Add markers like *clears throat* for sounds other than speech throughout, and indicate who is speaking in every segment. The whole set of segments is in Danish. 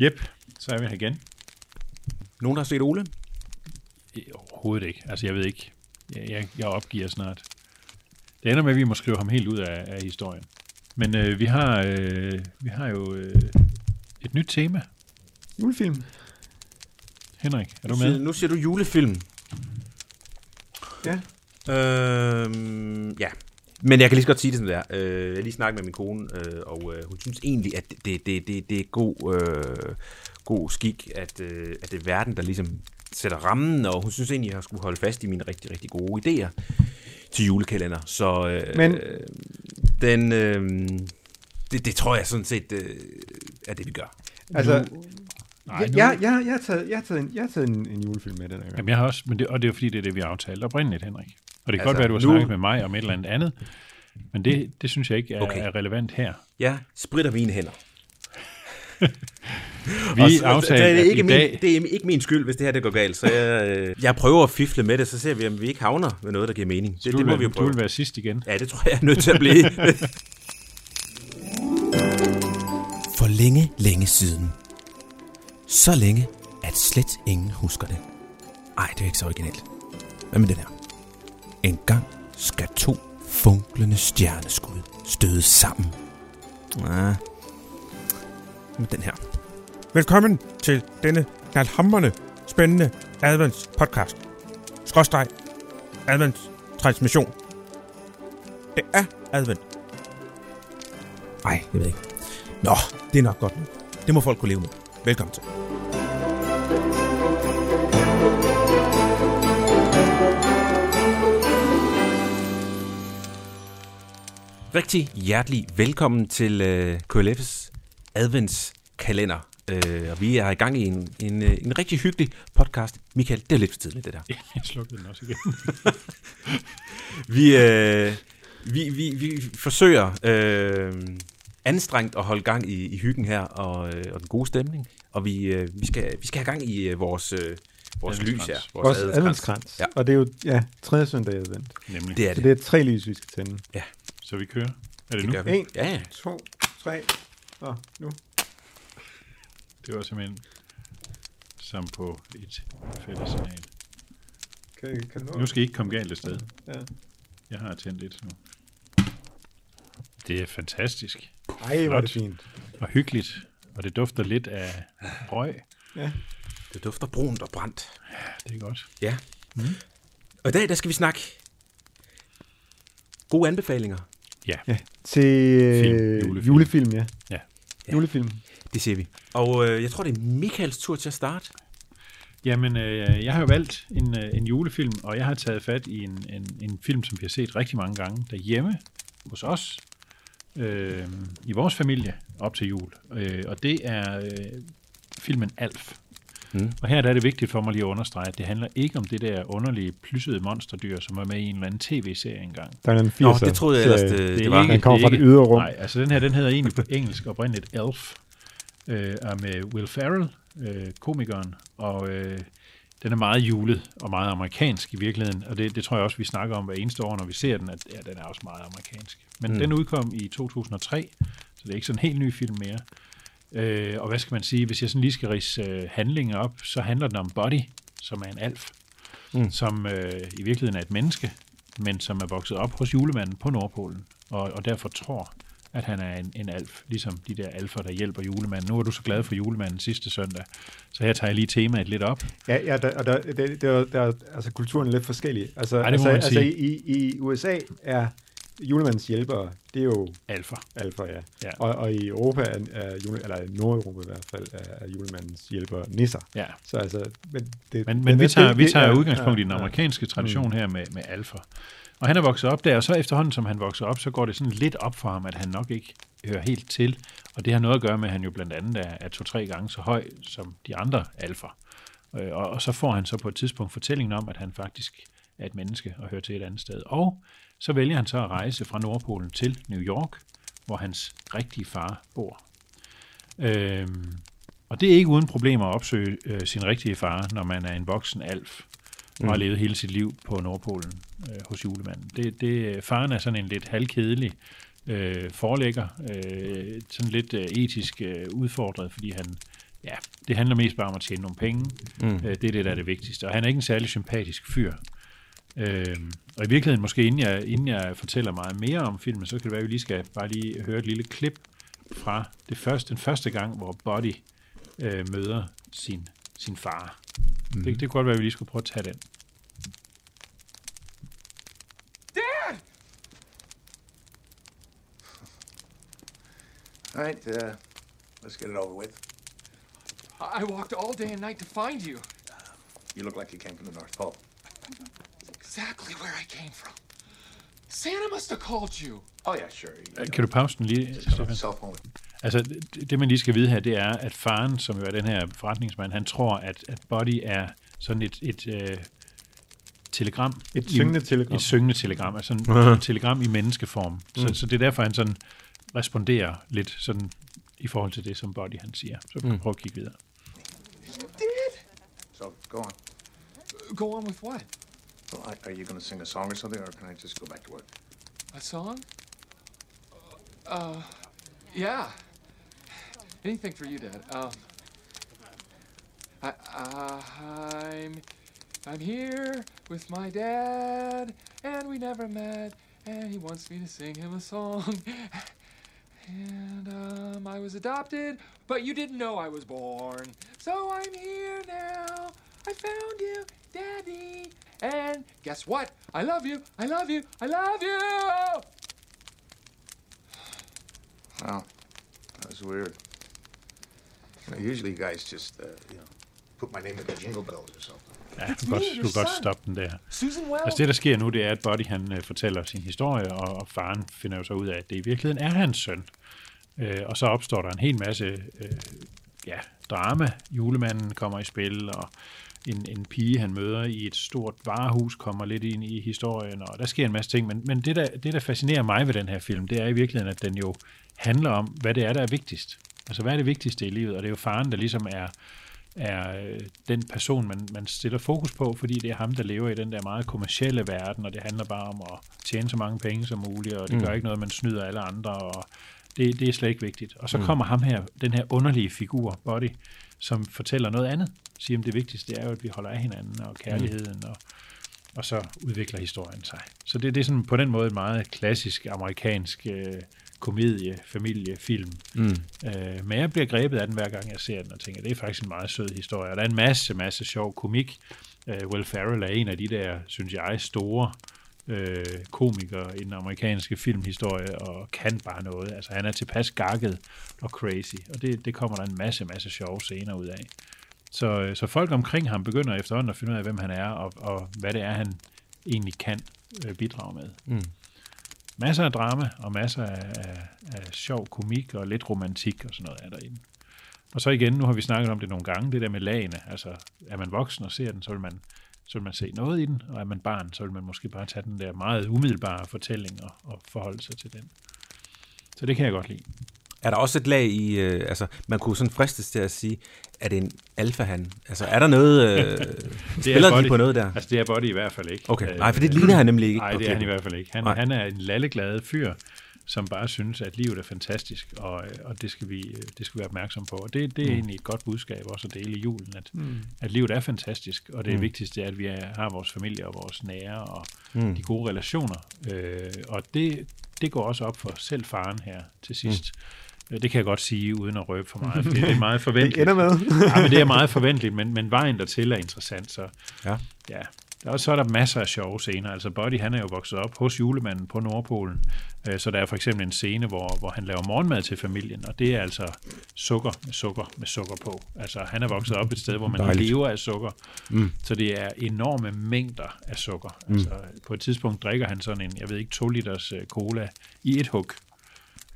Speaker 1: Jep, så er vi her igen.
Speaker 2: Nogen, der har set Ole?
Speaker 1: Overhovedet ikke. Altså, jeg ved ikke. Jeg, jeg, jeg opgiver snart. Det ender med, at vi må skrive ham helt ud af, af historien. Men øh, vi, har, øh, vi har jo øh, et nyt tema.
Speaker 3: Julefilm.
Speaker 1: Henrik, er du med?
Speaker 2: siger, nu siger du julefilm.
Speaker 3: Ja.
Speaker 2: Øhm, ja. Men jeg kan lige så godt sige det, som det er. Øh, jeg lige snakket med min kone, øh, og øh, hun synes egentlig, at det, det, det, det er god, øh, god skik, at, øh, at det er verden, der ligesom sætter rammen, og hun synes egentlig, at jeg skulle holde fast i mine rigtig, rigtig gode idéer til julekalender. Så øh,
Speaker 3: Men-
Speaker 2: øh, den, øh, det, det tror jeg sådan set øh, er det, vi gør.
Speaker 3: Altså,
Speaker 1: Nej,
Speaker 3: jeg,
Speaker 1: nu,
Speaker 3: jeg, jeg, jeg, har taget, jeg har taget, en, jeg har taget en, en julefilm med den her gang.
Speaker 1: Jamen, jeg har også, men det, og det er jo fordi, det er det, vi har aftalt oprindeligt, Henrik. Og det kan
Speaker 2: Altså,
Speaker 1: godt være, du har
Speaker 2: nu-
Speaker 1: snakket med mig om et eller andet andet, men det, det synes jeg ikke er,
Speaker 2: Okay.
Speaker 1: er relevant her.
Speaker 2: Jeg spritter mine hænder.
Speaker 1: Vi
Speaker 2: Og så-
Speaker 1: aftalte,
Speaker 2: det, er ikke min,
Speaker 1: dag...
Speaker 2: det er ikke min skyld, hvis det her det går galt. Så jeg, øh, jeg prøver at fifle med det, så ser vi, om vi ikke havner med noget, der giver mening. Det,
Speaker 1: du,
Speaker 2: det må vi jo
Speaker 1: du
Speaker 2: prøve.
Speaker 1: vil være sidst igen.
Speaker 2: Ja, det tror jeg, jeg er nødt til at blive. *laughs* For længe, længe siden. Så længe, at slet ingen husker det. Ej, det er ikke så originalt. Hvad med den her? En gang skal to funklende stjerneskud støde sammen. Ah. Med den her.
Speaker 4: Velkommen til denne knaldhamrende, spændende advents podcast. Skråstreg. Advents transmission. Det er advent.
Speaker 2: Nej, jeg ved ikke. Nå, det er nok godt nu. Det må folk kunne leve med. Velkommen til. Rigtig hjertelig velkommen til uh, KLF's adventskalender. Uh, og vi er i gang i en, en, øh, en rigtig hyggelig podcast. Michael, det er lidt for tidligt, det der.
Speaker 1: Jeg slukkede den også igen. *laughs*
Speaker 2: Vi, øh, vi, vi, vi forsøger øh, anstrengt at holde gang i, i hyggen her og, øh, og den gode stemning. Og vi, øh, vi, skal, vi skal have gang i øh, vores, øh, vores lys her.
Speaker 3: Vores
Speaker 2: adventskrans.
Speaker 3: adventskrans.
Speaker 2: Ja.
Speaker 3: Og det er jo ja, tredje søndag i advent.
Speaker 1: Nemlig.
Speaker 2: Det er
Speaker 3: Så
Speaker 2: det.
Speaker 3: det er tre lys, vi skal tænde.
Speaker 1: Så vi kører. Er det,
Speaker 2: det
Speaker 1: nu?
Speaker 2: gør vi.
Speaker 3: En,
Speaker 2: Ja, ja.
Speaker 3: to, tre, og nu.
Speaker 1: Det var simpelthen som på et fælles signal.
Speaker 3: Kan, kan du nå?
Speaker 1: Nu skal I ikke komme galt sted.
Speaker 3: Ja.
Speaker 1: Jeg har tændt lidt nu. Det er fantastisk
Speaker 3: Ej, hvor er det
Speaker 1: Flot.
Speaker 3: fint.
Speaker 1: og hyggeligt, og det dufter lidt af røg.
Speaker 2: Det dufter brunt og brændt.
Speaker 1: Det er godt.
Speaker 2: Ja. Mm. Og i dag, der skal vi snakke gode anbefalinger.
Speaker 1: Ja,
Speaker 3: Ja, til
Speaker 1: Film,
Speaker 3: øh,
Speaker 1: julefilm.
Speaker 3: julefilm, ja.
Speaker 1: Ja.
Speaker 3: Julefilm.
Speaker 2: Det ser vi. Og øh, jeg tror, det er Michaels tur til at starte.
Speaker 1: Jamen, øh, jeg har jo valgt en, øh, en julefilm, og jeg har taget fat i en, en, en film, som vi har set rigtig mange gange derhjemme hos os, øh, i vores familie, op til jul. Øh, og det er øh, filmen Alf.
Speaker 2: Mm.
Speaker 1: Og her der er det vigtigt for mig lige at understrege, at det handler ikke om det der underlige plyssede monsterdyr, som var med i en eller anden tv-serie engang.
Speaker 3: Der er en 80'er.
Speaker 2: Nå, det troede jeg ellers, det, det,
Speaker 1: er
Speaker 2: var.
Speaker 1: ikke-
Speaker 3: Den kommer
Speaker 1: det
Speaker 3: fra det ydre rum.
Speaker 1: Nej, altså den her, den hedder egentlig på engelsk oprindeligt Elf, øh, er med Will Ferrell, øh, komikeren, og øh, den er meget julet og meget amerikansk i virkeligheden, og det, det tror jeg også, vi snakker om hver eneste år, når vi ser den, at ja, den er også meget amerikansk. Men
Speaker 2: mm.
Speaker 1: den udkom i 2003, så det er ikke sådan en helt ny film mere. Øh, og hvad skal man sige, hvis jeg sådan lige skal rise øh, handlingen op, så handler den om Buddy, som er en alf,
Speaker 2: Mm.
Speaker 1: som øh, i virkeligheden er et menneske, men som er vokset op hos julemanden på Nordpolen, og, og derfor tror, at han er en, en alf, ligesom de der alfer, der hjælper julemanden. Nu er du så glad for julemanden sidste søndag, så her tager jeg lige temaet lidt op.
Speaker 3: Ja, ja der, og der, det, der, der, altså kulturen er lidt forskellig. Altså,
Speaker 1: Ej, det
Speaker 3: altså, altså i, i USA er julemandens hjælpere, det er jo
Speaker 1: Alfer.
Speaker 3: alfa, ja.
Speaker 1: Ja.
Speaker 3: Og, og i Europa, er, er jule, eller i Nordeuropa i hvert fald, er, er julemandens hjælpere nisser.
Speaker 1: Ja.
Speaker 3: Så altså, men, det,
Speaker 1: Men,
Speaker 3: det-
Speaker 1: men vi
Speaker 3: det-
Speaker 1: tager,
Speaker 3: det-
Speaker 1: vi
Speaker 3: det-
Speaker 1: tager
Speaker 3: ja,
Speaker 1: udgangspunkt i
Speaker 3: ja,
Speaker 1: den
Speaker 3: ja.
Speaker 1: amerikanske tradition her med, med alfer. Og han er vokset op der, og så efterhånden, som han vokser op, så går det sådan lidt op for ham, at han nok ikke hører helt til. Og det har noget at gøre med, at han jo blandt andet er, er to-tre gange så høj som de andre alfer. Øh, Og, og så får han så på et tidspunkt fortællingen om, at han faktisk er et menneske og hører til et andet sted. Og så vælger han så at rejse fra Nordpolen til New York, hvor hans rigtige far bor. Øhm, og det er ikke uden problemer at opsøge øh, sin rigtige far, når man er en voksen alf og har levet hele sit liv på Nordpolen øh, hos julemanden. Det, det, faren er sådan en lidt halvkedelig øh, forlægger, øh, sådan lidt øh, etisk øh, udfordret, fordi han ja, det handler mest bare om at tjene nogle penge. Mm. Øh, det er det, der er det vigtigste. Og han er ikke en særlig sympatisk fyr. Øh, og i virkeligheden, måske inden jeg, inden jeg fortæller meget mere om filmen, så kan det være, at vi lige skal bare lige høre et lille klip fra det første, den første gang, hvor Buddy øh, møder sin, sin far. Mm. Det, det kunne godt være, at vi lige skulle prøve at tage den.
Speaker 5: Dad!
Speaker 6: All right, uh, let's get it over with.
Speaker 5: I walked all day and night to find you.
Speaker 6: You look like you came from the North Pole. *laughs*
Speaker 5: Exactly where I came from. Santa must have called you.
Speaker 6: Oh yeah, sure. You
Speaker 1: Kan du pause den lige, Stefan? Altså, det, det man lige skal vide her, det er, at faren, som jo er den her forretningsmand, han tror, at, at Buddy er sådan et, et øh, telegram.
Speaker 3: Et syngende telegram.
Speaker 1: Et syngende telegram, altså en, et telegram i menneskeform. Så, så det er derfor, han sådan responderer lidt sådan i forhold til det, som Buddy han siger. Så mm. prøv at kigge videre.
Speaker 5: You did?
Speaker 6: So go on.
Speaker 5: Go on with what?
Speaker 6: Well, are- are you going to sing a song or something, or can I just go back to work?
Speaker 5: A song? Uh, yeah. Anything for you, Dad. Um, I, I'm, I'm here with my dad, and we never met, and he wants me to sing him a song. And um, I was adopted, but you didn't know I was born. So I'm here now. I found you, Daddy. And guess what? I love you. I love you. I love you.
Speaker 6: Wow, that was weird. You know, usually guys just, uh, you know, put my name in the jingle bells or something.
Speaker 1: Ja, du godt, du godt stoppe den der. Altså det, der sker nu, det er, at Buddy han øh, fortæller sin historie, og, og faren finder jo så ud af, at det i virkeligheden er hans søn. Øh, og så opstår der en hel masse øh, ja, drama. Julemanden kommer i spil, og en, en pige, han møder i et stort varehus, kommer lidt ind i historien, og der sker en masse ting. Men, men det, der, det, der fascinerer mig ved den her film, det er i virkeligheden, at den jo handler om, hvad det er, der er vigtigst. Altså, hvad er det vigtigste i livet? Og det er jo faren, der ligesom er, er øh, den person, man, man stiller fokus på, fordi det er ham, der lever i den der meget kommercielle verden, og det handler bare om at tjene så mange penge som muligt, og det mm. gør ikke noget, man snyder alle andre, og det, det er slet ikke vigtigt. Og så mm. kommer ham her, den her underlige figur, Buddy, som fortæller noget andet. Siger, at det vigtigste er jo, at vi holder af hinanden, og kærligheden, mm. og, og så udvikler historien sig. Så det, det er sådan på den måde et meget klassisk amerikansk øh, komedie, familiefilm.
Speaker 2: Mm.
Speaker 1: Øh, men jeg bliver grebet af den hver gang, jeg ser den, og tænker, det er faktisk en meget sød historie. Og der er en masse, masse sjov komik. Øh, Will Ferrell er en af de der, synes jeg, store øh, komikere i den amerikanske filmhistorie, og kan bare noget. Altså, han er tilpas gakket og crazy, og det, det kommer der en masse, masse sjove scener ud af. Så, øh, så folk omkring ham begynder efterhånden at finde ud af, hvem han er, og, og hvad det er, han egentlig kan øh, bidrage med.
Speaker 2: Mm.
Speaker 1: Masser af drama, og masser af, af, af sjov komik, og lidt romantik og sådan noget er derinde. Og så igen, nu har vi snakket om det nogle gange, det der med lagene. Altså, er man voksen og ser den, så vil man, så vil man se noget i den, og er man barn, så vil man måske bare tage den der meget umiddelbare fortælling og, og forholde sig til den. Så det kan jeg godt lide.
Speaker 2: Er der også et lag i, øh, altså man kunne sådan fristes til at sige, er det en alfahan? Altså er der noget, øh, *laughs* spiller de
Speaker 1: Buddy.
Speaker 2: på noget der?
Speaker 1: Altså, det er Buddy i hvert fald ikke.
Speaker 2: Okay, nej, for det ligner han nemlig ikke.
Speaker 1: Nej, det er han i hvert fald ikke. Han,
Speaker 2: Nej.
Speaker 1: han er en lalleglad fyr, som bare synes, at livet er fantastisk, og, øh, og det, skal vi, øh, det skal vi være opmærksom på. Og det, det er mm. egentlig et godt budskab også at dele i julen, at, mm. at livet er fantastisk, og det mm. vigtigste er, at vi har vores familie og vores nære og mm. de gode relationer. Øh, og det, det går også op for selv faren her til sidst. Mm. Det kan jeg godt sige, uden at røbe for meget, for det er meget *laughs* forventeligt.
Speaker 3: ender med. *laughs*
Speaker 1: ja, men det er meget forventeligt, men, men vejen dertil er interessant, så
Speaker 2: Ja.
Speaker 1: ja. Og så er der masser af sjove scener. Altså Buddy, han er jo vokset op hos julemanden på Nordpolen, Øh, så der er for eksempel en scene, hvor, hvor han laver morgenmad til familien, og det er altså sukker med sukker med sukker på. Altså han er vokset op et sted, hvor man
Speaker 2: Dejligt.
Speaker 1: lever af sukker, mm. så det er enorme mængder af sukker. Mm. Altså på et tidspunkt drikker han sådan en, jeg ved ikke, 2 liters øh, cola i et hug.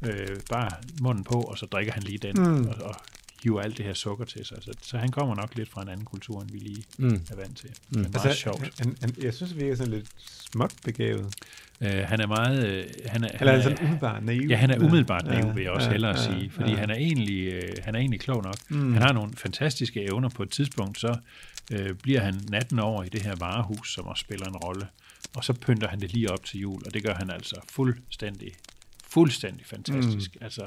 Speaker 1: Øh, bare munden på, og så drikker han lige den, mm. og, og hiver alt det her sukker til sig. Så, så han kommer nok lidt fra en anden kultur, end vi lige mm. er vant til. Mm. Men meget
Speaker 3: Altså,
Speaker 1: sjovt.
Speaker 3: han, han, jeg synes, vi er sådan lidt småt begavet.
Speaker 1: Øh, han er meget... Øh, han er, han
Speaker 3: Eller
Speaker 1: er,
Speaker 3: sådan umiddelbart naiv.
Speaker 1: Ja, han er umiddelbart
Speaker 3: Ja,
Speaker 1: naiv, vil jeg også
Speaker 3: ja,
Speaker 1: hellere
Speaker 3: ja,
Speaker 1: sige, fordi
Speaker 3: ja.
Speaker 1: han er egentlig øh, han er egentlig klog nok. Mm. Han har nogle fantastiske evner på et tidspunkt, så øh, bliver han natten over i det her varehus, som også spiller en rolle, og så pynter han det lige op til jul, og det gør han altså fuldstændig, fuldstændig fantastisk. Mm. Altså,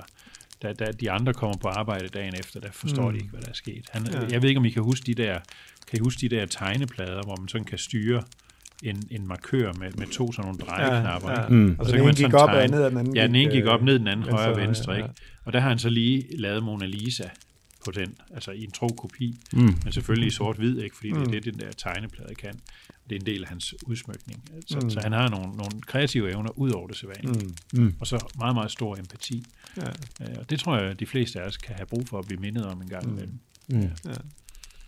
Speaker 1: da, da de andre kommer på arbejde dagen efter, der forstår
Speaker 3: Mm.
Speaker 1: mm. de ikke, hvad der er sket. Han,
Speaker 3: Ja.
Speaker 1: ja. Jeg ved ikke, om I kan huske de der, kan I huske de der tegneplader, hvor man sådan kan styre en, en markør med, med to sådan nogle drejeknapper.
Speaker 3: Ja, ja.
Speaker 1: ikke?
Speaker 2: Mm.
Speaker 3: Og
Speaker 1: Og
Speaker 3: så
Speaker 1: så
Speaker 3: den
Speaker 1: kan
Speaker 3: ene
Speaker 1: man
Speaker 3: gik
Speaker 1: sådan
Speaker 3: op og andet, og den anden
Speaker 1: Ja, den ene gik op,
Speaker 3: øh,
Speaker 1: ned, den anden højre og
Speaker 3: venstre,
Speaker 1: venstre.
Speaker 3: ja,
Speaker 1: Ikke? Og der har han så lige lavet Mona Lisa på den, altså i en tro kopi,
Speaker 2: Mm.
Speaker 1: men selvfølgelig i sort-hvid, ikke? fordi mm. det
Speaker 3: Mm.
Speaker 1: er det, den der tegneplade kan. Det er en del af hans udsmykning. Så,
Speaker 3: Mm.
Speaker 1: mm. så han har nogle, nogle kreative evner ud over det sædvanlige.
Speaker 3: Mm.
Speaker 2: Mm.
Speaker 1: Og så meget, meget stor empati.
Speaker 3: Ja.
Speaker 1: Øh, Og det tror jeg, de fleste af os kan have brug for at blive mindet om en gang
Speaker 3: Mm.
Speaker 1: imellem.
Speaker 2: Mm.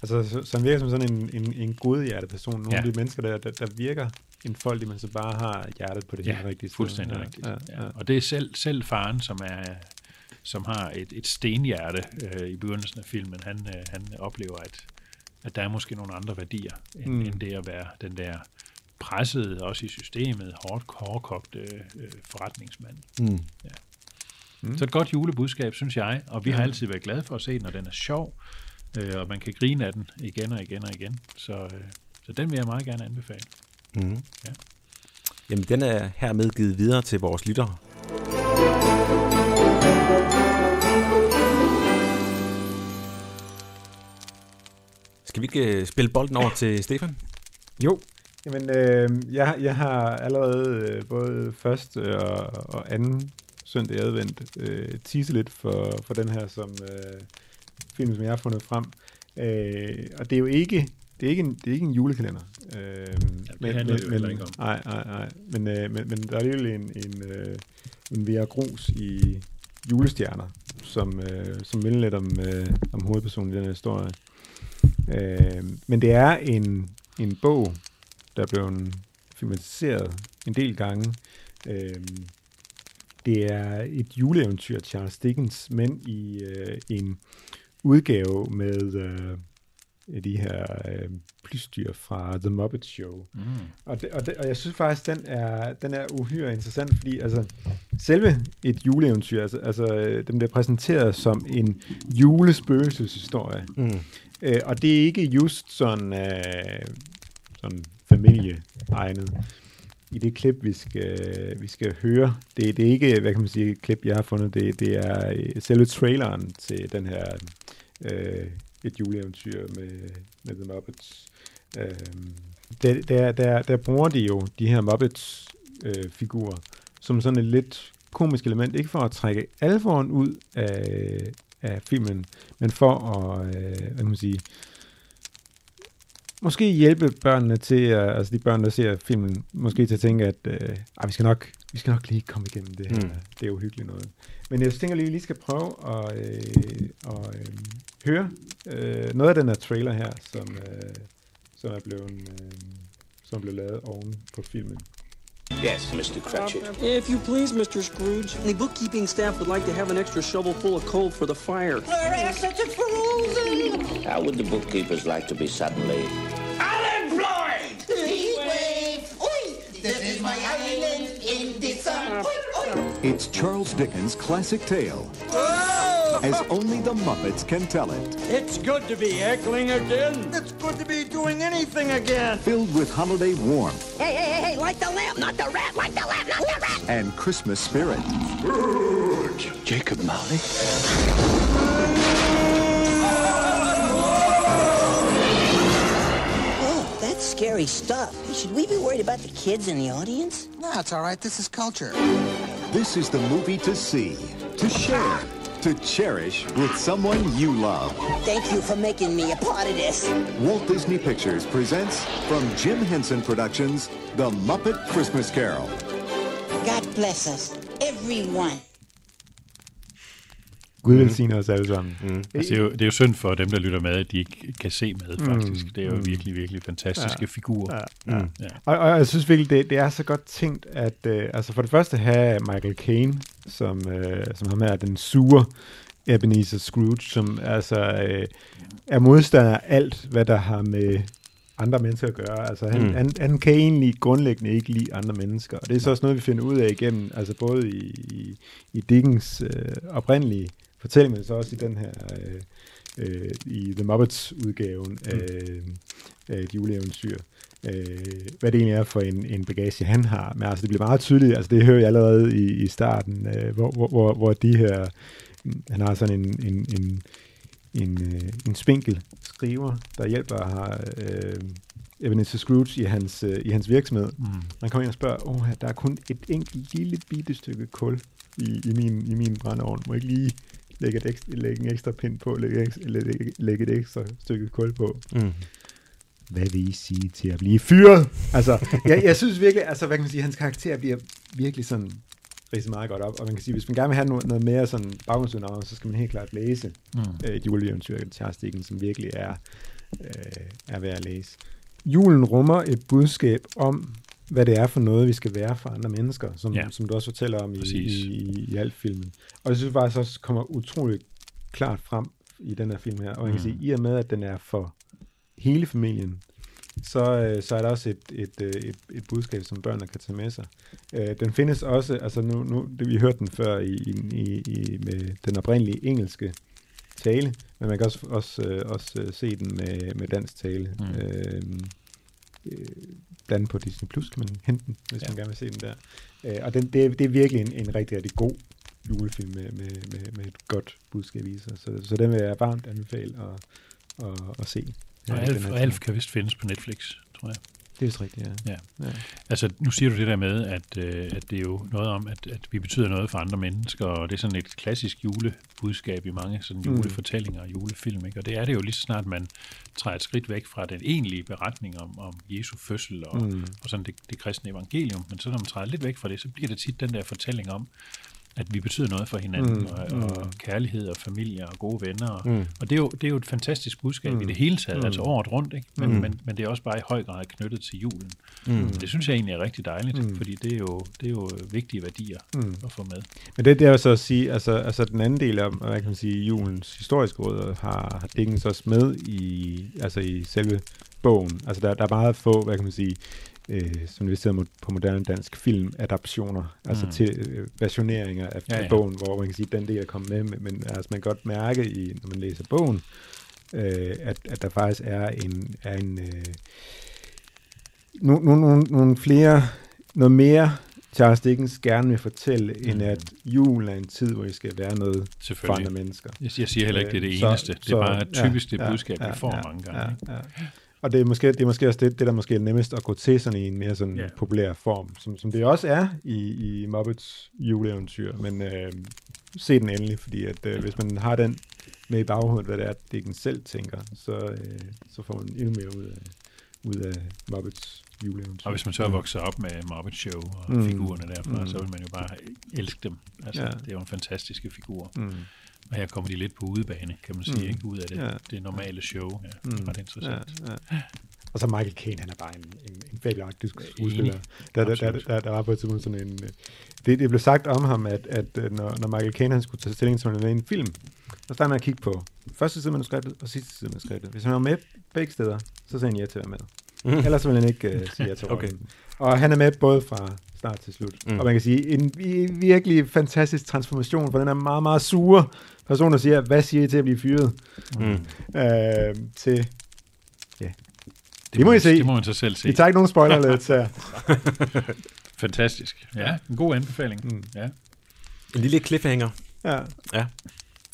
Speaker 3: Altså, så, så han virker som sådan en, en, en godhjertet person. Nogle
Speaker 1: Ja.
Speaker 3: af de mennesker, der, der, der virker enfoldige, men så bare har hjertet på det
Speaker 1: Ja,
Speaker 3: helt rigtige sted.
Speaker 1: Fuldstændig
Speaker 3: ja,
Speaker 1: rigtigt.
Speaker 3: Ja,
Speaker 1: Ja,
Speaker 3: ja.
Speaker 1: Og det er selv, selv faren, som er som har et, et stenhjerte øh, i begyndelsen af filmen, han, øh, han oplever, at, at der er måske nogle andre værdier, end,
Speaker 3: Mm.
Speaker 1: mm. end det at være den der pressede, også i systemet, hårdt, hårdkogte øh, forretningsmand.
Speaker 2: Mm.
Speaker 3: Mm.
Speaker 1: Mm. Så et godt julebudskab, synes jeg, og vi har altid været glade for at se den, og den er sjov, øh, og man kan grine af den igen og igen og igen. Så, øh, så den vil jeg meget gerne anbefale.
Speaker 2: Mm.
Speaker 1: Ja.
Speaker 2: Jamen, den er hermed givet videre til vores lyttere. Skal vi ikke øh, spille bolden over til Stefan?
Speaker 3: Jo, jamen, øh, jeg, jeg har allerede øh, både første og, og anden søndag i advent øh, teaset lidt for, for den her som øh, film, som jeg har fundet frem. Øh, og det er jo ikke, det er ikke en, det er ikke en julekalender. Øh,
Speaker 1: det handler det jo ikke om.
Speaker 3: Nej, nej, nej. Men, øh, men, men der er alligevel en, en, øh, en Vera Grus i julestjerner, som, øh, som minder lidt om, øh, om hovedpersonen i den her historie. Øh, men det er en, en bog, der er blevet filmatiseret en del gange. Øh, det er et juleeventyr Charles Dickens, men i øh, en udgave med øh, de her øh, plysdyr fra The Muppet Show.
Speaker 1: Mm.
Speaker 3: Og, det, og, det, og jeg synes faktisk, den er, den er uhyre interessant, fordi altså, selve et juleeventyr, altså, altså den bliver præsenteret som en julespøgelseshistorie.
Speaker 2: Mm.
Speaker 3: Øh, og det er ikke just sådan, øh, sådan familieegnet. I det klip, vi skal, vi skal høre, det, det er ikke, hvad kan man sige, et klip, jeg har fundet, det, det er øh, selve traileren til den her øh, et juleeventyr med, med The Muppets. Øh, der, der, der, der bruger de jo de her Muppets-figurer øh, som sådan et lidt komisk element, ikke for at trække alvoren ud af, af filmen, men for at, øh, hvad kan man sige, måske hjælpe børnene til, at, altså de børn, der ser filmen, måske til at tænke, at øh, ej, vi, skal nok, vi skal nok lige komme igennem det her.
Speaker 2: Mm.
Speaker 3: Det er uhyggeligt noget. Men jeg tænker lige, at vi lige skal prøve at, øh, at øh, høre øh, noget af den her trailer her, som, øh, som er blevet, øh, som blev lavet oven på filmen.
Speaker 7: Yes, Mr. Cratchit.
Speaker 8: If you please, Mr. Scrooge, the bookkeeping staff would like to have an extra shovel full of coal for the fire.
Speaker 7: How would the bookkeepers like to be suddenly
Speaker 9: It's Charles Dickens' classic tale, oh! as only the Muppets can tell it.
Speaker 8: It's good to be heckling again.
Speaker 10: It's good to be doing anything again.
Speaker 9: Filled with holiday warmth
Speaker 10: Hey, hey, hey, hey, like the lamp, not the rat, like the lamp, not the rat.
Speaker 9: and Christmas spirit.
Speaker 7: Jacob Marley?
Speaker 11: Oh, that's scary stuff. Should we be worried about the kids in the audience?
Speaker 10: No, it's all right. This is culture.
Speaker 9: This is the movie to see, to share, to cherish with someone you love.
Speaker 11: Thank you for making me a part of this.
Speaker 9: Walt Disney Pictures presents from Jim Henson Productions, The Muppet Christmas Carol.
Speaker 11: God bless us, everyone.
Speaker 3: Gud velsigne os alle sammen.
Speaker 2: Mm.
Speaker 1: Altså, det, er jo, det er jo synd for dem, der lytter med, at de ikke kan se med, faktisk.
Speaker 3: Mm,
Speaker 1: Det er jo
Speaker 3: mm.
Speaker 1: virkelig, virkelig fantastiske
Speaker 3: Ja.
Speaker 1: figurer.
Speaker 3: Ja, ja.
Speaker 2: Mm.
Speaker 1: Ja.
Speaker 3: Og, og jeg synes virkelig, det, det er så godt tænkt, at øh, altså for det første have Michael Caine, som, øh, som ham er den sure Ebenezer Scrooge, som altså øh, er modstander af alt, hvad der har med andre mennesker at gøre. Altså han,
Speaker 2: Mm.
Speaker 3: mm. han, han kan egentlig grundlæggende ikke lide andre mennesker. Og det er så også noget, vi finder ud af igennem, altså både i, i, i Dickens øh, oprindelige fortælling, men så også i den her, øh, øh, i The Muppets udgaven af, af et juleeventyr. Øh, hvad det egentlig er for en, en bagage, han har. Men altså, det bliver meget tydeligt, altså det hører jeg allerede i, i starten, øh, hvor, hvor, hvor, hvor de her han har sådan en, en, en, en, øh, en spinkel skriver, der hjælper øh, Ebenezer Scrooge i hans, øh, i hans virksomhed.
Speaker 1: Mm.
Speaker 3: Man kommer ind og spørger, åh, der er kun et enkelt lille bitte stykke kul i, i, min, i min brændeovn. Må jeg ikke lige lægge, et ekstra, lægge en ekstra pind på, lægge, eks- lægge, lægge et ekstra stykke kul på?
Speaker 2: Mm.
Speaker 3: Hvad vil I sige til at blive fyret? Altså, jeg, jeg synes virkelig, altså, hvad kan man sige, hans karakter bliver virkelig sådan ridset meget godt op, og man kan sige, hvis man gerne vil have noget, noget mere sådan baggrundsviden over, så skal man helt klart læse
Speaker 1: Mm.
Speaker 3: øh, et juleeventyr af Charles Dickens, som virkelig er, øh, er værd at læse. Julen rummer et budskab om, hvad det er for noget, vi skal være for andre mennesker, som,
Speaker 1: Ja.
Speaker 3: som du også fortæller om i,
Speaker 1: Præcis.
Speaker 3: i, i, i alt filmen. Og jeg synes faktisk også kommer utroligt klart frem i den her film her, og man kan
Speaker 1: Mm.
Speaker 3: sige, i og med, at den er for hele familien, så, øh, så er der også et, et, øh, et, et budskab, som børnene kan tage med sig. Øh, den findes også, altså nu, nu det, vi hørte den før i, i, i, med den oprindelige engelske tale, men man kan også, også, øh, også se den med, med dansk tale.
Speaker 1: Mm.
Speaker 3: Øh, øh, blandt på Disney Plus kan man hente den, hvis
Speaker 1: Ja.
Speaker 3: man gerne vil se den der. Øh, og den, det, er, det er virkelig en, en rigtig, rigtig god julefilm med, med, med, med et godt budskab i sig. Så, så den vil jeg varmt anbefale at, at, at se.
Speaker 1: Og Alf, og. Alf kan vist findes på Netflix, tror jeg.
Speaker 3: Det er vist rigtigt, ja.
Speaker 1: Ja.
Speaker 3: Ja.
Speaker 1: Altså, nu siger du det der med, at, øh, at det er jo noget om, at, at vi betyder noget for andre mennesker, og det er sådan et klassisk julebudskab i mange sådan
Speaker 3: Mm.
Speaker 1: julefortællinger og julefilm, ikke? og det er det jo lige så snart man træder et skridt væk fra den egentlige beretning om, om Jesu fødsel og,
Speaker 3: Mm.
Speaker 1: og sådan det, det kristne evangelium, men så når man træder lidt væk fra det, så bliver det tit den der fortælling om, at vi betyder noget for hinanden,
Speaker 3: Mm,
Speaker 1: og,
Speaker 3: mm.
Speaker 1: og kærlighed og familie og gode venner. Og,
Speaker 2: Mm.
Speaker 1: og det, er jo, det er jo et fantastisk budskab
Speaker 3: Mm.
Speaker 1: i det hele taget,
Speaker 3: Mm.
Speaker 1: altså året rundt, ikke? Men,
Speaker 2: Mm.
Speaker 1: men, men det er også bare i høj grad knyttet til julen.
Speaker 2: Mm.
Speaker 1: Det synes jeg egentlig er rigtig dejligt,
Speaker 3: Mm.
Speaker 1: mm. fordi det er, jo, det er jo vigtige værdier
Speaker 3: Mm.
Speaker 1: mm. at få med.
Speaker 3: Men det, det er jo så at sige, altså, altså den anden del af, hvad kan man sige, julens historiske råd har, har Dickens også med i, altså i selve bogen. Altså der, der er meget få, hvad kan man sige, øh, som vi ser mo- på moderne dansk film, adaptioner, altså
Speaker 1: Mm.
Speaker 3: til øh, versioneringer af,
Speaker 1: Ja,
Speaker 3: ja, bogen, hvor man kan sige, at den del er kommet med, men, men altså man kan godt mærke, i, når man læser bogen, øh, at, at der faktisk er en, er en øh, nogle, nogle, nogle flere, noget mere Charles Dickens gerne vil fortælle, end
Speaker 1: Mm.
Speaker 3: at julen er en tid, hvor I skal være noget for andre mennesker.
Speaker 1: Jeg, siger heller ikke, det er det
Speaker 3: Øh, så-
Speaker 1: eneste. det er bare typisk det
Speaker 3: ja,
Speaker 1: budskab,
Speaker 3: ja,
Speaker 1: vi får
Speaker 3: ja,
Speaker 1: mange gange.
Speaker 3: Ja, ja. Og det er, måske, det er måske også det, det, der måske er nemmest at gå til sådan i en mere sådan
Speaker 1: Ja.
Speaker 3: populær form, som, som det også er i, i Muppets juleeventyr. Men øh, se den endelig, fordi at, øh, hvis man har den med i baghovedet, hvad det er, Dickens selv tænker, så, øh, så får man endnu mere ud af, ud af Muppets juleeventyr.
Speaker 1: Og hvis man så er vokset op med Muppet Show og
Speaker 3: Mm.
Speaker 1: figurerne derfra,
Speaker 3: Mm.
Speaker 1: så vil man jo bare elske dem. Altså,
Speaker 3: Ja.
Speaker 1: ja. Det er jo en fantastiske figur.
Speaker 3: Mm.
Speaker 1: Og her kommer de lidt på udebane, kan man sige,
Speaker 3: Mm.
Speaker 1: ikke? ud af det,
Speaker 3: Ja.
Speaker 1: det normale show. Ja, det er ret interessant.
Speaker 3: Ja, ja. Og så Michael Caine, han er bare en, en, en fabelagtig skuespiller. Der, der, der, der, der, var på et tidspunkt sådan en... øh, Det, det blev sagt om ham, at, at øh, når, når Michael Caine han skulle tage stilling til, en film, så startede man at kigge på første side af manuskriptet og sidste side af manuskriptet. Hvis han var med begge steder, så sagde han ja til at være med.
Speaker 2: Mm. *laughs*
Speaker 3: Ellers ville han ikke uh, sige ja til
Speaker 2: Okay.
Speaker 3: Og han er med både fra start til slut.
Speaker 2: Mm.
Speaker 3: Og man kan sige, en vi- virkelig fantastisk transformation, for den er meget, meget sure person, der siger, hvad siger I til at blive fyret?
Speaker 2: Mm.
Speaker 3: Øh, til, ja. Det må I se.
Speaker 1: Det må man så selv se.
Speaker 3: Vi tager ikke nogen spoiler *laughs* lidt her.
Speaker 1: Fantastisk. Ja, en god anbefaling.
Speaker 3: Mm.
Speaker 1: Ja.
Speaker 2: En lille cliffhanger.
Speaker 3: Ja.
Speaker 2: Ja.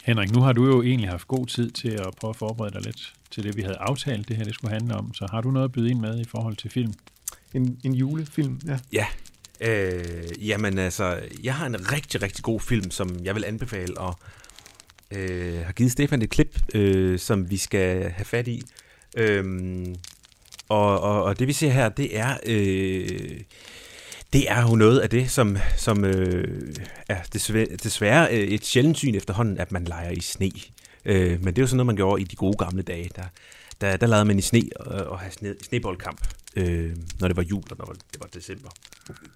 Speaker 1: Henrik, nu har du jo egentlig haft god tid til at prøve at forberede dig lidt til det, vi havde aftalt, det her det skulle handle om. Så har du noget at byde ind med i forhold til film?
Speaker 3: En, en julefilm, ja.
Speaker 2: Ja. Øh, jamen altså, jeg har en rigtig, rigtig god film, som jeg vil anbefale, og øh, har givet Stefan et klip, øh, som vi skal have fat i. Øh, og, og, og det vi ser her, det er... Øh, det er jo noget af det, som, som øh, er desværre, desværre øh, et sjældent syn efterhånden, at man leger i sne. Øh, men det er jo sådan noget, man gjorde i de gode gamle dage. Der, der, der legede man i sne og, og havde sne, sneboldkamp, øh, når det var jul og når det var december.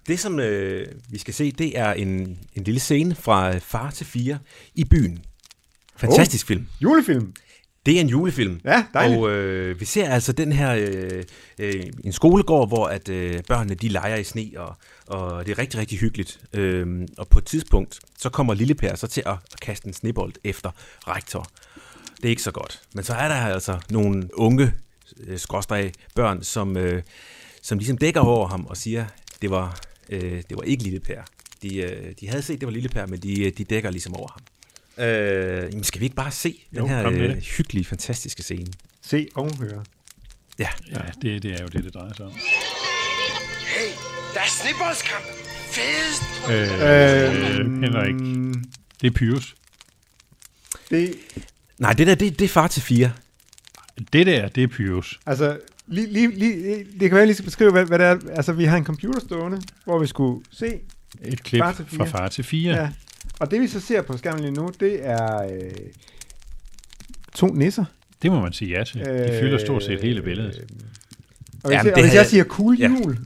Speaker 2: Det, som øh, vi skal se, det er en, en lille scene fra øh, Far til Fire i byen. Fantastisk oh, film.
Speaker 3: Julefilm.
Speaker 2: Det er en julefilm.
Speaker 3: Ja, dejligt.
Speaker 2: Og øh, vi ser altså den her øh, øh, en skolegård, hvor at øh, børnene de leger i sne, og, og det er rigtig, rigtig hyggeligt. Øhm, og på et tidspunkt, så kommer Lille Per så til at, at kaste en snebold efter rektor. Det er ikke så godt. Men så er der altså nogle unge øh, skråstreg børn, som, øh, som ligesom dækker over ham og siger, det var, øh, det var ikke Lille Per. De, øh, de havde set, det var Lille Per, men de, de dækker ligesom over ham. Øh, jamen, skal vi ikke bare se
Speaker 1: Jo,
Speaker 2: den her øh,
Speaker 1: det.
Speaker 2: hyggelige, fantastiske scene?
Speaker 3: Se og høre.
Speaker 2: Ja.
Speaker 1: Ja, det, det er jo det, det drejer sig om.
Speaker 10: Hey, der er snibboldskamp. Fedest.
Speaker 1: Øh,
Speaker 3: Øhm,
Speaker 1: Henrik, det er Pyrus.
Speaker 3: Det,
Speaker 2: Nej, det der, det, det er far til fire.
Speaker 1: Det der, det er Pyrus.
Speaker 3: altså, lige, lige, lige, det kan være, at jeg lige skal beskrive, hvad, hvad det er. Altså, vi har en computer stående, hvor vi skulle se.
Speaker 1: Et klip
Speaker 3: Far
Speaker 1: fra far til fire.
Speaker 3: Ja. Og det, vi så ser på skærmen lige nu, det er øh, to nisser.
Speaker 1: Det må man sige ja til. De fylder stort set hele billedet.
Speaker 3: Og hvis,
Speaker 2: Jamen,
Speaker 3: jeg,
Speaker 2: det
Speaker 3: og hvis
Speaker 2: havde-
Speaker 3: jeg siger cool
Speaker 2: ja.
Speaker 3: jul,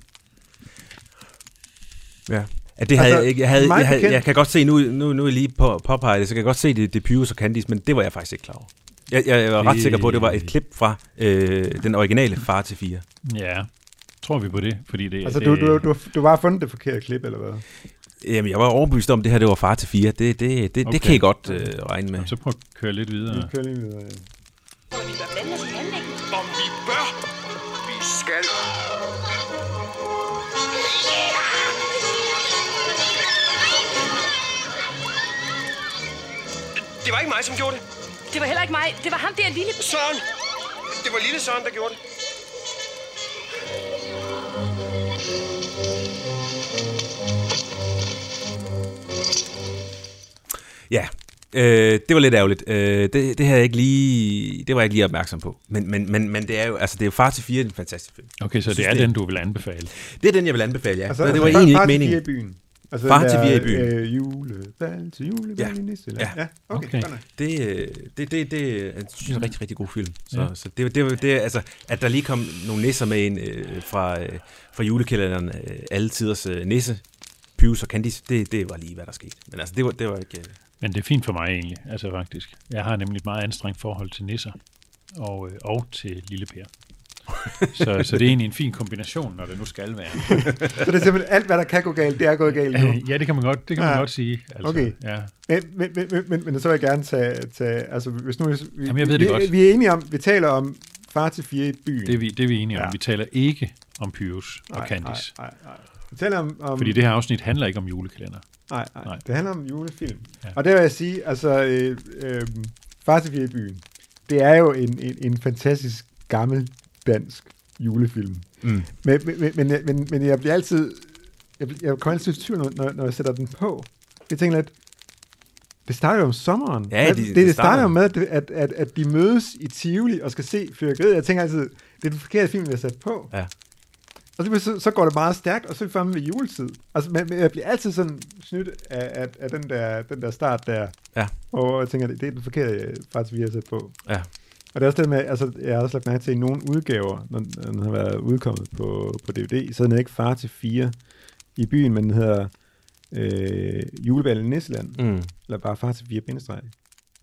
Speaker 2: Ja. Ja, det havde,
Speaker 3: Altså,
Speaker 2: altså, jeg, havde, jeg, havde, jeg kan godt se, nu, nu, nu er jeg lige på påpeget det, så kan jeg godt se, det, det Pyrus og Candice, men det var jeg faktisk ikke klar over. Jeg, jeg, jeg var ret sikker på, at det var et klip fra øh, den originale Far til 4.
Speaker 1: Ja, tror vi på det? Fordi det,
Speaker 3: altså
Speaker 1: det,
Speaker 3: du, du, du, du har fundet det forkerte klip, eller hvad?
Speaker 2: Jamen, jeg var overbevist om, at det her det var Far til 4. Det, det, det, det,
Speaker 1: Okay.
Speaker 2: det kan I godt øh, regne med.
Speaker 1: Så prøv at køre lidt videre.
Speaker 3: Vi kører lige videre. ja.
Speaker 10: Om vi bør. Vi skal. Det var ikke mig, som gjorde det.
Speaker 12: Det var heller ikke mig. Det var ham der lille...
Speaker 10: Søren. Det var lille Søren, der gjorde det.
Speaker 2: Ja, øh, det var lidt ærgerligt. Øh, det, det, havde jeg ikke lige, det var jeg ikke lige opmærksom på. Men, men, men, men det er jo, altså det er jo Far til 4, en fantastisk film.
Speaker 1: Okay, så det
Speaker 2: synes,
Speaker 1: er den, du vil anbefale.
Speaker 2: Det er den, jeg vil anbefale, ja.
Speaker 3: Altså,
Speaker 2: det var egentlig
Speaker 3: far
Speaker 2: ikke
Speaker 3: til
Speaker 2: meningen.
Speaker 3: i byen. Altså,
Speaker 2: Far til
Speaker 3: der,
Speaker 2: fire i byen.
Speaker 3: Øh, julebal til julebal
Speaker 2: Ja.
Speaker 3: i Nisseland.
Speaker 2: Ja.
Speaker 3: ja. Okay,
Speaker 1: Okay.
Speaker 3: nok.
Speaker 2: Det, øh, det, det, det er synes jeg, er en rigtig, rigtig god film. Så,
Speaker 1: Ja.
Speaker 2: så det, det, det, altså, at der lige kom nogle nisser med ind øh, fra, øh, fra julekalenderen, øh, alle tiders øh, nisse, Pius og Candice, det, det var lige, hvad der skete. Men altså, det var, det var ikke... Øh,
Speaker 1: Men det er fint for mig egentlig, altså faktisk. Jeg har nemlig et meget anstrengt forhold til nisser og, øh, og til Lille Per. *laughs* så, så det er egentlig en fin kombination, når det nu skal være. *laughs*
Speaker 3: Så det er simpelthen alt, hvad der kan gå galt, det er gået galt nu.
Speaker 1: ja, det kan man godt, det kan man
Speaker 3: Ja.
Speaker 1: godt sige. Altså,
Speaker 3: Okay.
Speaker 1: Ja.
Speaker 3: Men, men, men, men, men, men så vil jeg gerne tage, tage altså hvis nu, vi,
Speaker 1: Jamen, jeg ved
Speaker 3: vi,
Speaker 1: det godt.
Speaker 3: vi er enige om, vi taler om far til fire i byen.
Speaker 1: Det, er vi, det er vi enige om.
Speaker 3: Ja.
Speaker 1: Vi taler ikke om Pyrus og Candice.
Speaker 3: Nej, nej, nej. Vi taler om, om
Speaker 1: Fordi det her afsnit handler ikke om julekalender.
Speaker 3: Nej, nej,
Speaker 1: Nej.
Speaker 3: det handler om julefilm.
Speaker 1: Ja.
Speaker 3: Og det vil jeg sige, altså, øh, øh, Far til fire i byen, det er jo en, en, en fantastisk gammel dansk julefilm.
Speaker 2: Mm.
Speaker 3: Men, men, men, men, men, jeg bliver altid, jeg, jeg kommer altid i tvivl, når, når- jeg sætter den på. Jeg tænker lidt, det starter jo om sommeren.
Speaker 2: Ja, de-
Speaker 3: det,
Speaker 2: det
Speaker 3: det starter jo med, at, at, at, at de mødes i Tivoli og skal se fyrkeriet. Jeg tænker altid, det er den forkerte film, vi har sat på.
Speaker 2: Ja.
Speaker 3: Og så, så, går det meget stærkt, og så er vi fremme ved juletid. Altså, men, men jeg bliver altid sådan snydt af, af, af den, der, den der start der.
Speaker 2: Ja.
Speaker 3: Og jeg tænker, det, det er den forkerte, faktisk, vi har sat på.
Speaker 2: Ja.
Speaker 3: Og det er også det med, altså, jeg har også lagt mærke til, at i nogle udgaver, når den har været udkommet på, på DVD, så er den ikke far til fire i byen, men den hedder øh, Juleballen i Nisseland.
Speaker 2: Mm.
Speaker 3: Eller bare far til fire bindestreg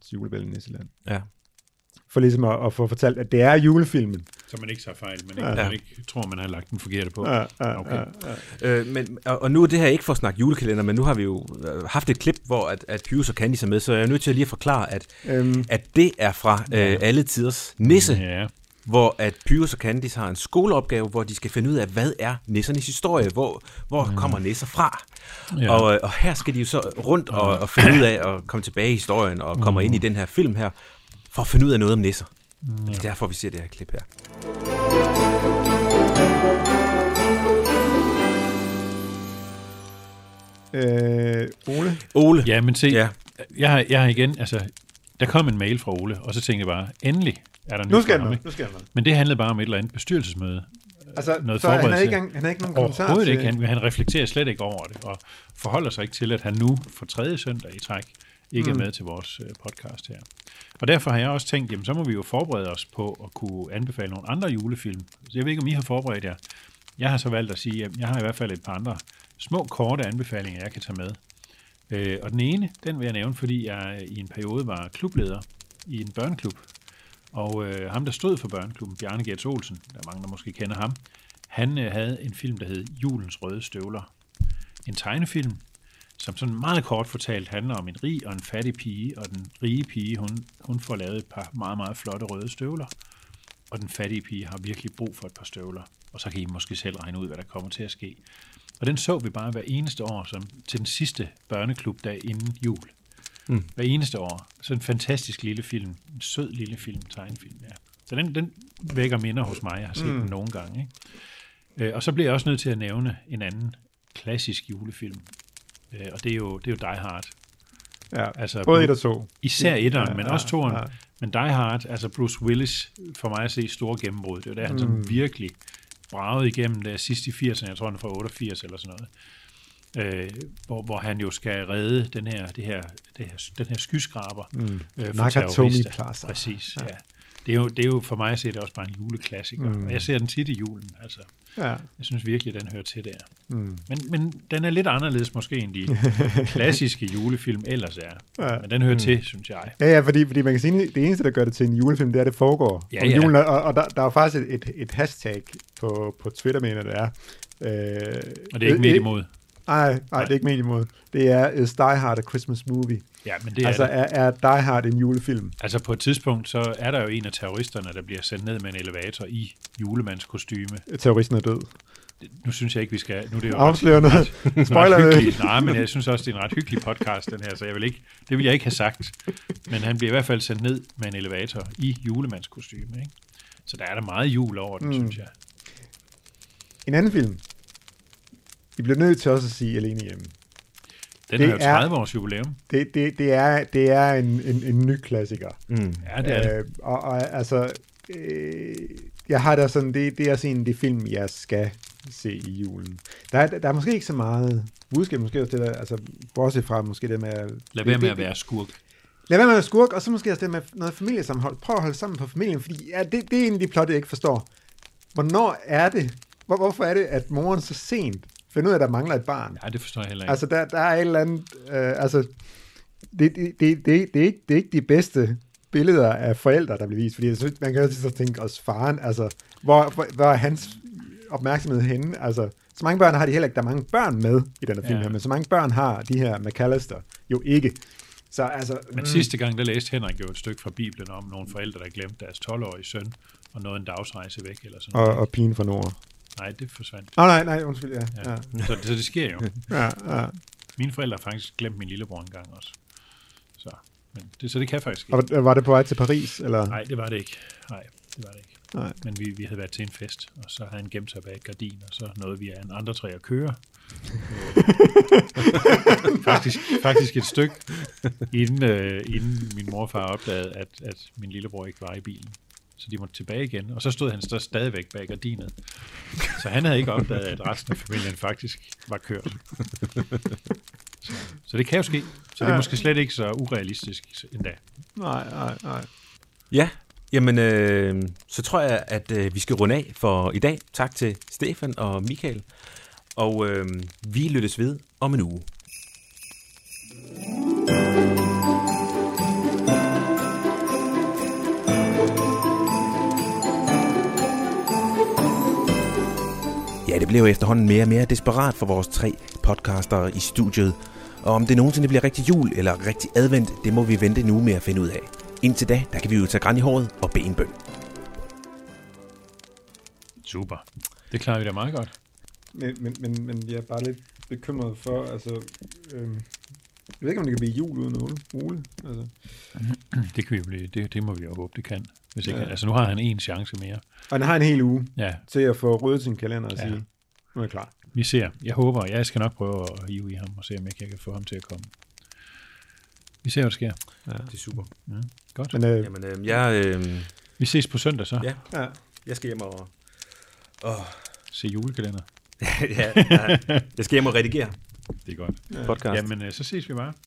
Speaker 3: til Juleballen i Nisseland.
Speaker 2: Ja.
Speaker 3: For ligesom at, at få fortalt, at det er julefilmen.
Speaker 1: Så man ikke tager fejl, men ikke,
Speaker 3: Ja.
Speaker 1: man ikke tror, man har lagt den forkerte på.
Speaker 3: Ja, ja,
Speaker 1: okay.
Speaker 3: ja, ja.
Speaker 2: Øh, men, og, og nu er det her ikke for at snakke julekalender, men nu har vi jo øh, haft et klip, hvor at, at Pius og Candice er med, så jeg er nødt til at lige at forklare, at,
Speaker 3: Øhm,
Speaker 2: at det er fra øh, alle tiders nisse,
Speaker 1: Ja.
Speaker 2: hvor at Pius og Candice har en skoleopgave, hvor de skal finde ud af, hvad er nissernes historie, hvor, hvor mm. kommer nisser fra.
Speaker 1: Ja.
Speaker 2: Og, øh, og her skal de jo så rundt og, og finde ud af at komme tilbage i historien, og kommer
Speaker 1: Mm.
Speaker 2: ind i den her film her, for at finde ud af noget om nisser.
Speaker 1: Mm,
Speaker 2: Det er derfor, vi ser det her klip her.
Speaker 3: øh, Ole?
Speaker 2: Ole.
Speaker 1: Ja, men se,
Speaker 2: Ja.
Speaker 1: jeg, har, jeg har igen, altså, der kom en mail fra Ole, og så tænkte jeg bare, endelig er der nyt
Speaker 3: Nu skal
Speaker 1: ham,
Speaker 3: nu skal han.
Speaker 1: Men det handlede bare om et eller andet bestyrelsesmøde.
Speaker 3: Altså,
Speaker 1: noget
Speaker 3: så han har
Speaker 1: forberedelse.
Speaker 3: ikke han har ikke nogen kommentar til-
Speaker 1: ikke. Han, han reflekterer slet ikke over det, og forholder sig ikke til, at han nu for tredje søndag i træk ikke
Speaker 3: Mm.
Speaker 1: er med til vores øh, podcast her. Og derfor har jeg også tænkt, jamen så må vi jo forberede os på at kunne anbefale nogle andre julefilm. Så jeg ved ikke, om I har forberedt jer. Jeg har så valgt at sige, at jeg har i hvert fald et par andre små, korte anbefalinger, jeg kan tage med. Øh, og den ene, den vil jeg nævne, fordi jeg i en periode var klubleder i en børneklub. Og øh, ham, der stod for børneklubben, Bjarne Gerts Olsen, der er mange, der måske kender ham, han øh, havde en film, der hed Julens Røde Støvler. En tegnefilm, som sådan meget kort fortalt handler om en rig og en fattig pige, og den rige pige, hun, hun får lavet et par meget, meget flotte røde støvler, og den fattige pige har virkelig brug for et par støvler, og så kan I måske selv regne ud, hvad der kommer til at ske. Og den så vi bare hver eneste år som til den sidste børneklubdag inden jul.
Speaker 2: Mm.
Speaker 1: Hver eneste år. Så en fantastisk lille film. En sød lille film, tegnefilm, ja. Så den, den vækker minder hos mig. Jeg har set
Speaker 3: Mm.
Speaker 1: den nogle gange. Ikke? Øh, og så bliver jeg også nødt til at nævne en anden klassisk julefilm. Øh, og det er jo, det er jo Die Hard.
Speaker 3: Ja,
Speaker 1: altså,
Speaker 3: både et og to.
Speaker 1: Især etteren,
Speaker 3: Ja,
Speaker 1: men
Speaker 3: ja,
Speaker 1: også toeren.
Speaker 3: ja.
Speaker 1: Men Die Hard, altså Bruce Willis, for mig at se store gennembrud. Det var der, han
Speaker 3: Mm.
Speaker 1: sådan virkelig bragede igennem der sidst i 80'erne, jeg tror, han er fra 88 eller sådan noget. Øh, hvor, hvor han jo skal redde den her, det her, det her, den her skyskraber
Speaker 3: Mm.
Speaker 1: øh, for
Speaker 3: Nakatomi. Plaza.
Speaker 1: Præcis, ja. ja. Det, er jo, det er jo for mig at se, det også bare en juleklassiker.
Speaker 3: Mm.
Speaker 1: Og jeg ser den tit i julen. Altså.
Speaker 3: Ja.
Speaker 1: Jeg synes virkelig, den hører til der.
Speaker 3: Mm.
Speaker 1: Men, men den er lidt anderledes måske end de *laughs* klassiske julefilm ellers er.
Speaker 3: Ja.
Speaker 1: Men den hører
Speaker 3: Mm.
Speaker 1: til, synes jeg.
Speaker 3: Ja, ja, fordi, fordi man kan sige, det eneste, der gør det til en julefilm, det er, at det foregår
Speaker 1: Ja,
Speaker 3: om
Speaker 1: ja.
Speaker 3: julen. Og, og der, der er faktisk et, et, et hashtag på, på Twitter, mener det er. Øh,
Speaker 1: Og det er ikke med imod.
Speaker 3: Nej, nej, det er ikke med imod. Det er Is Die Hard a Christmas Movie.
Speaker 1: Ja, men det er
Speaker 3: altså,
Speaker 1: det.
Speaker 3: er, er Die Hard en julefilm?
Speaker 1: Altså på et tidspunkt, så er der jo en af terroristerne, der bliver sendt ned med en elevator i julemandskostyme.
Speaker 3: Terroristen er død.
Speaker 1: Nu synes jeg ikke, vi skal... Nu er det jo
Speaker 3: Afslører noget. *laughs* Spoiler det.
Speaker 1: Nej, men jeg synes også, det er en ret hyggelig podcast, den her, så jeg vil ikke, det vil jeg ikke have sagt. Men han bliver i hvert fald sendt ned med en elevator i julemandskostyme. Ikke? Så der er der meget jul over den,
Speaker 3: mm.
Speaker 1: synes jeg.
Speaker 3: En anden film. Vi bliver nødt til også at sige Alene Hjemme.
Speaker 1: Den har jo 30 års jubilæum.
Speaker 3: Det, det, det, er, det er en, en, en ny klassiker.
Speaker 2: Mm.
Speaker 1: Ja, det er det.
Speaker 3: Øh, og, og altså, øh, jeg har da sådan, det, det er sådan det film, jeg skal se i julen. Der er, der er måske ikke så meget budskab, måske også det der, altså, bortset fra måske det med...
Speaker 1: Lad
Speaker 3: det-
Speaker 1: være med
Speaker 3: det-
Speaker 1: at være skurk.
Speaker 3: Lad være med at være skurk, og så måske også det med noget familiesammenhold. Prøv at holde sammen på familien, fordi ja, det, det er en af de plot, jeg ikke forstår. Hvornår er det, hvor, hvorfor er det, at moren så sent finder ud af, at der mangler et barn?
Speaker 1: Ja, det forstår jeg heller ikke.
Speaker 3: Altså, der, der er et eller andet, øh, altså, det, det, det, det, det, er ikke, det er ikke de bedste billeder af forældre, der bliver vist, fordi synes, man kan jo så tænke os faren, altså, hvor, hvor, hvor er hans opmærksomhed henne? Altså, så mange børn har de heller ikke, der er mange børn med i den her film
Speaker 1: Ja.
Speaker 3: her, men så mange børn har de her McAllister jo ikke. Så altså,
Speaker 1: Men sidste gang, der læste Henrik jo et stykke fra Bibelen om nogle forældre, der glemte deres 12-årige søn og nåede en dagsrejse væk eller sådan
Speaker 3: og,
Speaker 1: noget.
Speaker 3: og pigen fra Nord.
Speaker 1: Nej, det forsvandt.
Speaker 3: Åh, nej, nej, undskyld, ja, ja.
Speaker 1: Så, så det sker jo. *laughs*
Speaker 3: Ja, ja.
Speaker 1: Mine forældre har faktisk glemt min lillebror en gang også. Så, men det, så det kan faktisk ske.
Speaker 3: Og var- det på vej til Paris, eller?
Speaker 1: Nej, det var det ikke. Nej, det var det ikke.
Speaker 3: Nej.
Speaker 1: Men vi, vi havde været til en fest, og så havde han gemt sig bag et gardin, og så nåede vi af en andre træ at køre. *laughs* Faktisk, faktisk et stykke, inden, øh, inden min mor og far opdagede, at, at min lillebror ikke var i bilen. Så de måtte tilbage igen, og så stod han så stadigvæk bag gardinet. Så han havde ikke opdaget, at resten af familien faktisk var kørt. Så, så det kan jo ske. Så det er
Speaker 3: Ja.
Speaker 1: måske slet ikke så urealistisk endda.
Speaker 3: Nej, nej, nej.
Speaker 2: Ja, jamen øh, så tror jeg, at øh, vi skal runde af for i dag. Tak til Stefan og Michael. Og øh, vi lyttes ved om en uge. Ja, det bliver jo efterhånden mere og mere desperat for vores tre podcaster i studiet. Og om det nogensinde bliver rigtig jul eller rigtig advent, det må vi vente nu med at finde ud af. Indtil da, der kan vi jo tage græn i håret og bede en bøn.
Speaker 1: Super. Det klarer vi da meget godt.
Speaker 3: Men, men, men, men jeg er bare lidt bekymret for, altså... Øhm, jeg ved ikke, om det kan blive jul uden Ole. Ole altså. *clears throat*
Speaker 1: Det, kan vi jo blive, det, det må vi jo håbe, det kan. Hvis ikke,
Speaker 3: Ja.
Speaker 1: ja. Altså nu har han en chance mere.
Speaker 3: Og han har en hel uge
Speaker 1: Ja.
Speaker 3: til at få ryddet sin kalender og
Speaker 1: Ja.
Speaker 3: sige, nu er jeg klar.
Speaker 1: Vi ser. Jeg håber, jeg skal nok prøve at hive i ham og se, om jeg kan få ham til at komme. Vi ser, hvad der sker.
Speaker 3: Ja.
Speaker 2: Det er super.
Speaker 1: Ja, godt.
Speaker 3: Men, øh,
Speaker 2: Jamen, øh, jeg... Øh,
Speaker 1: Vi ses på søndag så.
Speaker 2: ja,
Speaker 3: Ja.
Speaker 2: jeg skal hjem og... og
Speaker 1: Se julekalender. *laughs*
Speaker 2: ja, ja, jeg skal hjem og redigere
Speaker 1: Det er godt.
Speaker 2: podcast.
Speaker 1: Jamen, øh, så ses vi bare.